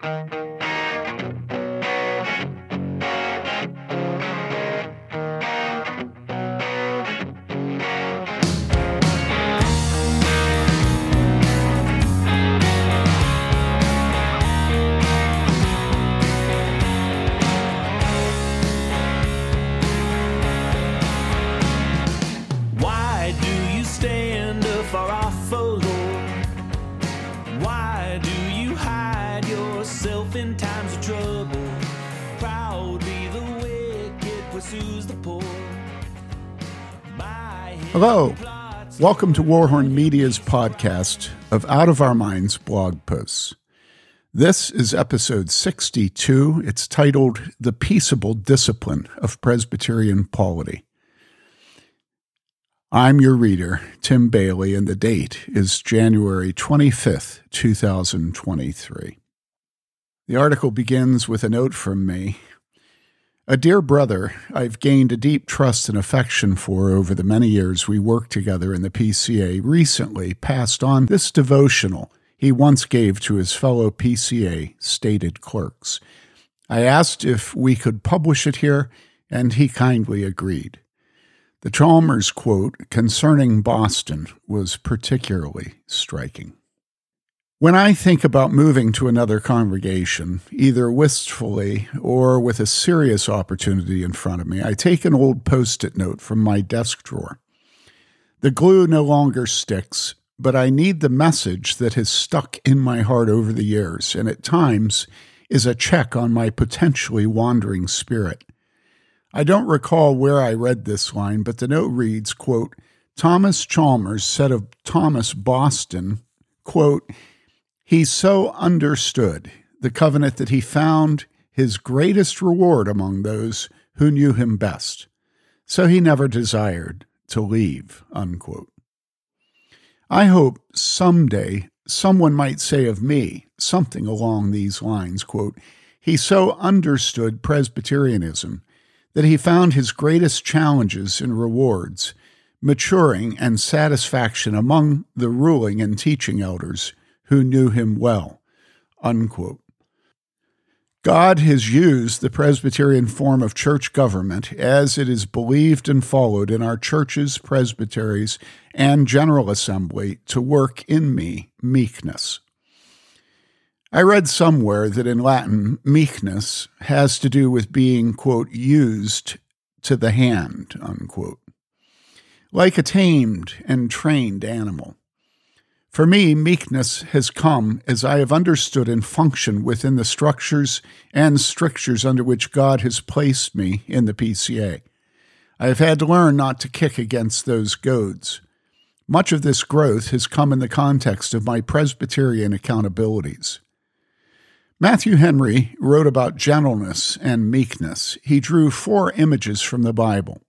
Why Hello. Welcome to Warhorn Media's podcast of Out of Our Minds blog posts. This is episode 62. It's titled The Peaceable Discipline of Presbyterian Polity. I'm your reader, Tim Bailey, and the date is January 25th, 2023. The article begins with a note from me. A dear brother I've gained a deep trust and affection for over the many years we worked together in the PCA recently passed on this devotional he once gave to his fellow PCA stated clerks. I asked if we could publish it here, and he kindly agreed. The Chalmers quote concerning Boston was particularly striking. When I think about moving to another congregation, either wistfully or with a serious opportunity in front of me, I take an old post it note from my desk drawer. The glue no longer sticks, but I need the message that has stuck in my heart over the years, and at times is a check on my potentially wandering spirit. I don't recall where I read this line, but the note reads, quote, Thomas Chalmers said of Thomas Boston, quote, he so understood the covenant that he found his greatest reward among those who knew him best. So he never desired to leave. Unquote. I hope someday someone might say of me something along these lines quote, He so understood Presbyterianism that he found his greatest challenges and rewards maturing and satisfaction among the ruling and teaching elders who knew him well. Unquote. God has used the Presbyterian form of church government as it is believed and followed in our churches, presbyteries, and General Assembly to work in me meekness. I read somewhere that in Latin, meekness has to do with being, quote, used to the hand, unquote, like a tamed and trained animal. For me, meekness has come as I have understood and functioned within the structures and strictures under which God has placed me in the PCA. I have had to learn not to kick against those goads. Much of this growth has come in the context of my Presbyterian accountabilities. Matthew Henry wrote about gentleness and meekness. He drew four images from the Bible.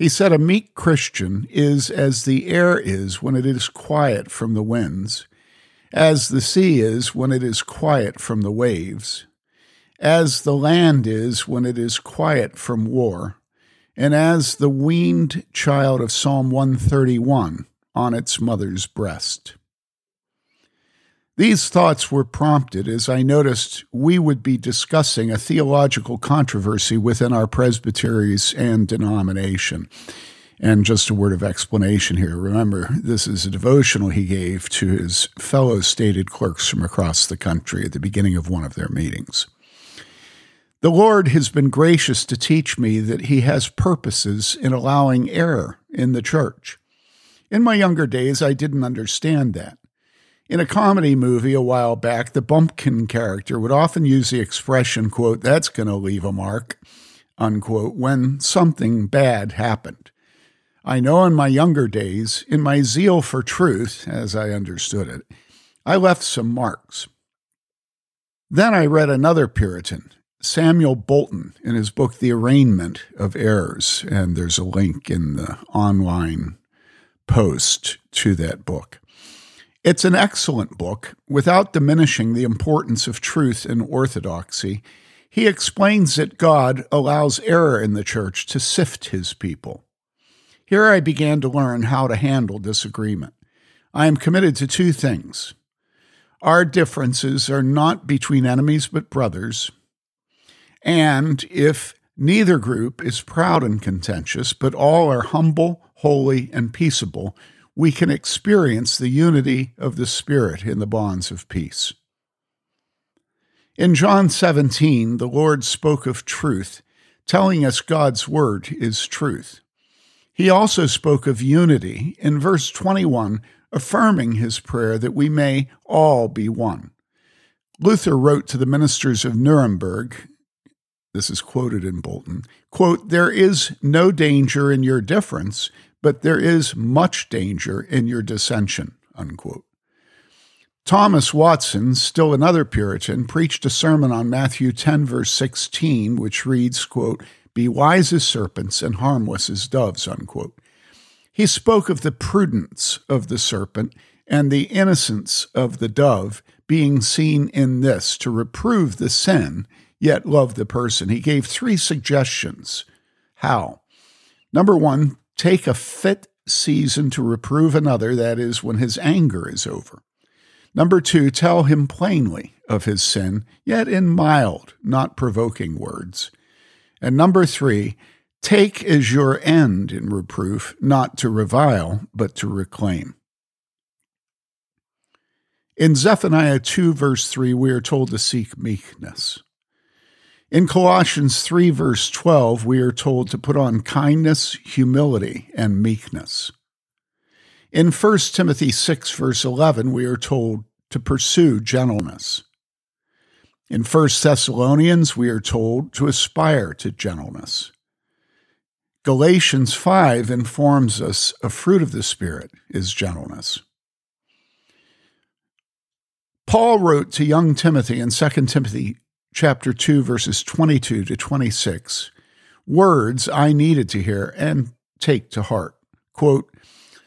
He said, A meek Christian is as the air is when it is quiet from the winds, as the sea is when it is quiet from the waves, as the land is when it is quiet from war, and as the weaned child of Psalm 131 on its mother's breast. These thoughts were prompted as I noticed we would be discussing a theological controversy within our presbyteries and denomination. And just a word of explanation here. Remember, this is a devotional he gave to his fellow stated clerks from across the country at the beginning of one of their meetings. The Lord has been gracious to teach me that He has purposes in allowing error in the church. In my younger days, I didn't understand that. In a comedy movie a while back, the bumpkin character would often use the expression, quote, that's going to leave a mark, unquote, when something bad happened. I know in my younger days, in my zeal for truth, as I understood it, I left some marks. Then I read another Puritan, Samuel Bolton, in his book, The Arraignment of Errors, and there's a link in the online post to that book. It's an excellent book without diminishing the importance of truth and orthodoxy. He explains that God allows error in the church to sift his people. Here I began to learn how to handle disagreement. I am committed to two things. Our differences are not between enemies but brothers. And if neither group is proud and contentious, but all are humble, holy, and peaceable, we can experience the unity of the Spirit in the bonds of peace. In John 17, the Lord spoke of truth, telling us God's word is truth. He also spoke of unity in verse 21, affirming his prayer that we may all be one. Luther wrote to the ministers of Nuremberg, this is quoted in Bolton, quote, There is no danger in your difference, but there is much danger in your dissension, unquote. Thomas Watson, still another Puritan, preached a sermon on Matthew 10, verse 16, which reads, quote, Be wise as serpents and harmless as doves, unquote. He spoke of the prudence of the serpent and the innocence of the dove being seen in this to reprove the sin, yet love the person. He gave three suggestions. How? Number one, take a fit season to reprove another, that is, when his anger is over. Number two, tell him plainly of his sin, yet in mild, not provoking words. And number three, take as your end in reproof, not to revile, but to reclaim. In Zephaniah 2, verse 3, we are told to seek meekness. In Colossians 3, verse 12, we are told to put on kindness, humility, and meekness. In 1 Timothy 6, verse 11, we are told to pursue gentleness. In 1 Thessalonians, we are told to aspire to gentleness. Galatians 5 informs us a fruit of the Spirit is gentleness. Paul wrote to young Timothy in 2 Timothy chapter 2 verses 22 to 26 words I needed to hear and take to heart. Quote,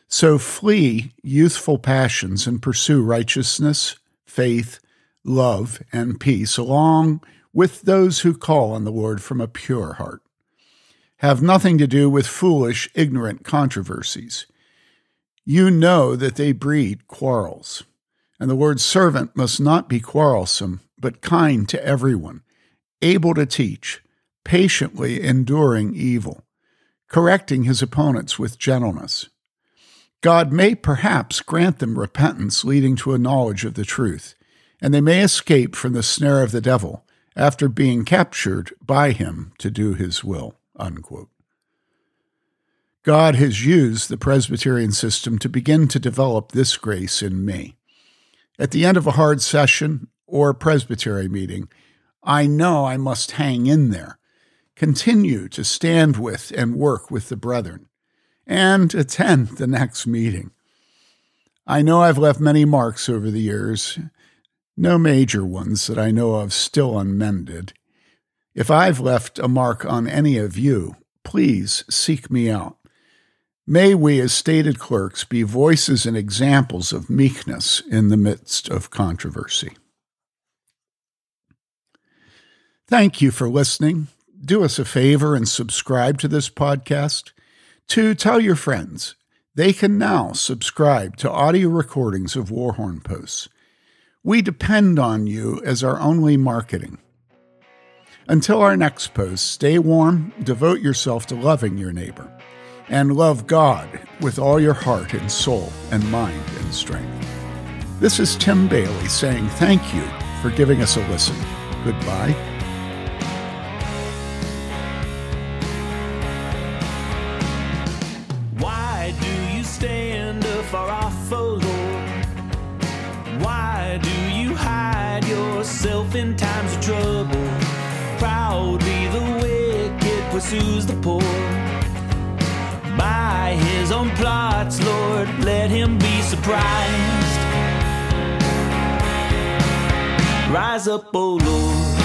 so flee youthful passions and pursue righteousness, faith, love, and peace, along with those who call on the Lord from a pure heart. Have nothing to do with foolish, ignorant controversies. You know that they breed quarrels. And the word servant must not be quarrelsome, but kind to everyone, able to teach, patiently enduring evil, correcting his opponents with gentleness God may perhaps grant them repentance leading to a knowledge of the truth, and they may escape from the snare of the devil after being captured by him to do his will. Unquote. God has used the Presbyterian system to begin to develop this grace in me. At the end of a hard session or presbytery meeting, I know I must hang in there, continue to stand with and work with the brethren, and attend the next meeting. I know I've left many marks over the years, no major ones that I know of still unmended. If I've left a mark on any of you, please seek me out. May we, as stated clerks, be voices and examples of meekness in the midst of controversy. Thank you for listening. Do us a favor and subscribe to this podcast. To tell your friends, they can now subscribe to audio recordings of Warhorn posts. We depend on you as our only marketing. Until our next post, stay warm, devote yourself to loving your neighbor, and love God with all your heart and soul and mind and strength. This is Tim Bailey saying thank you for giving us a listen. Goodbye itself in times of trouble. Proudly the wicked pursues the poor. By his own plots, Lord, let him be surprised. Rise up, O Lord.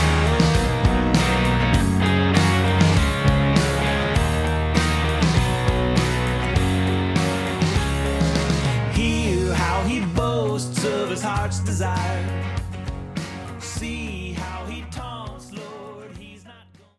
Hear how he boasts of his heart's desire.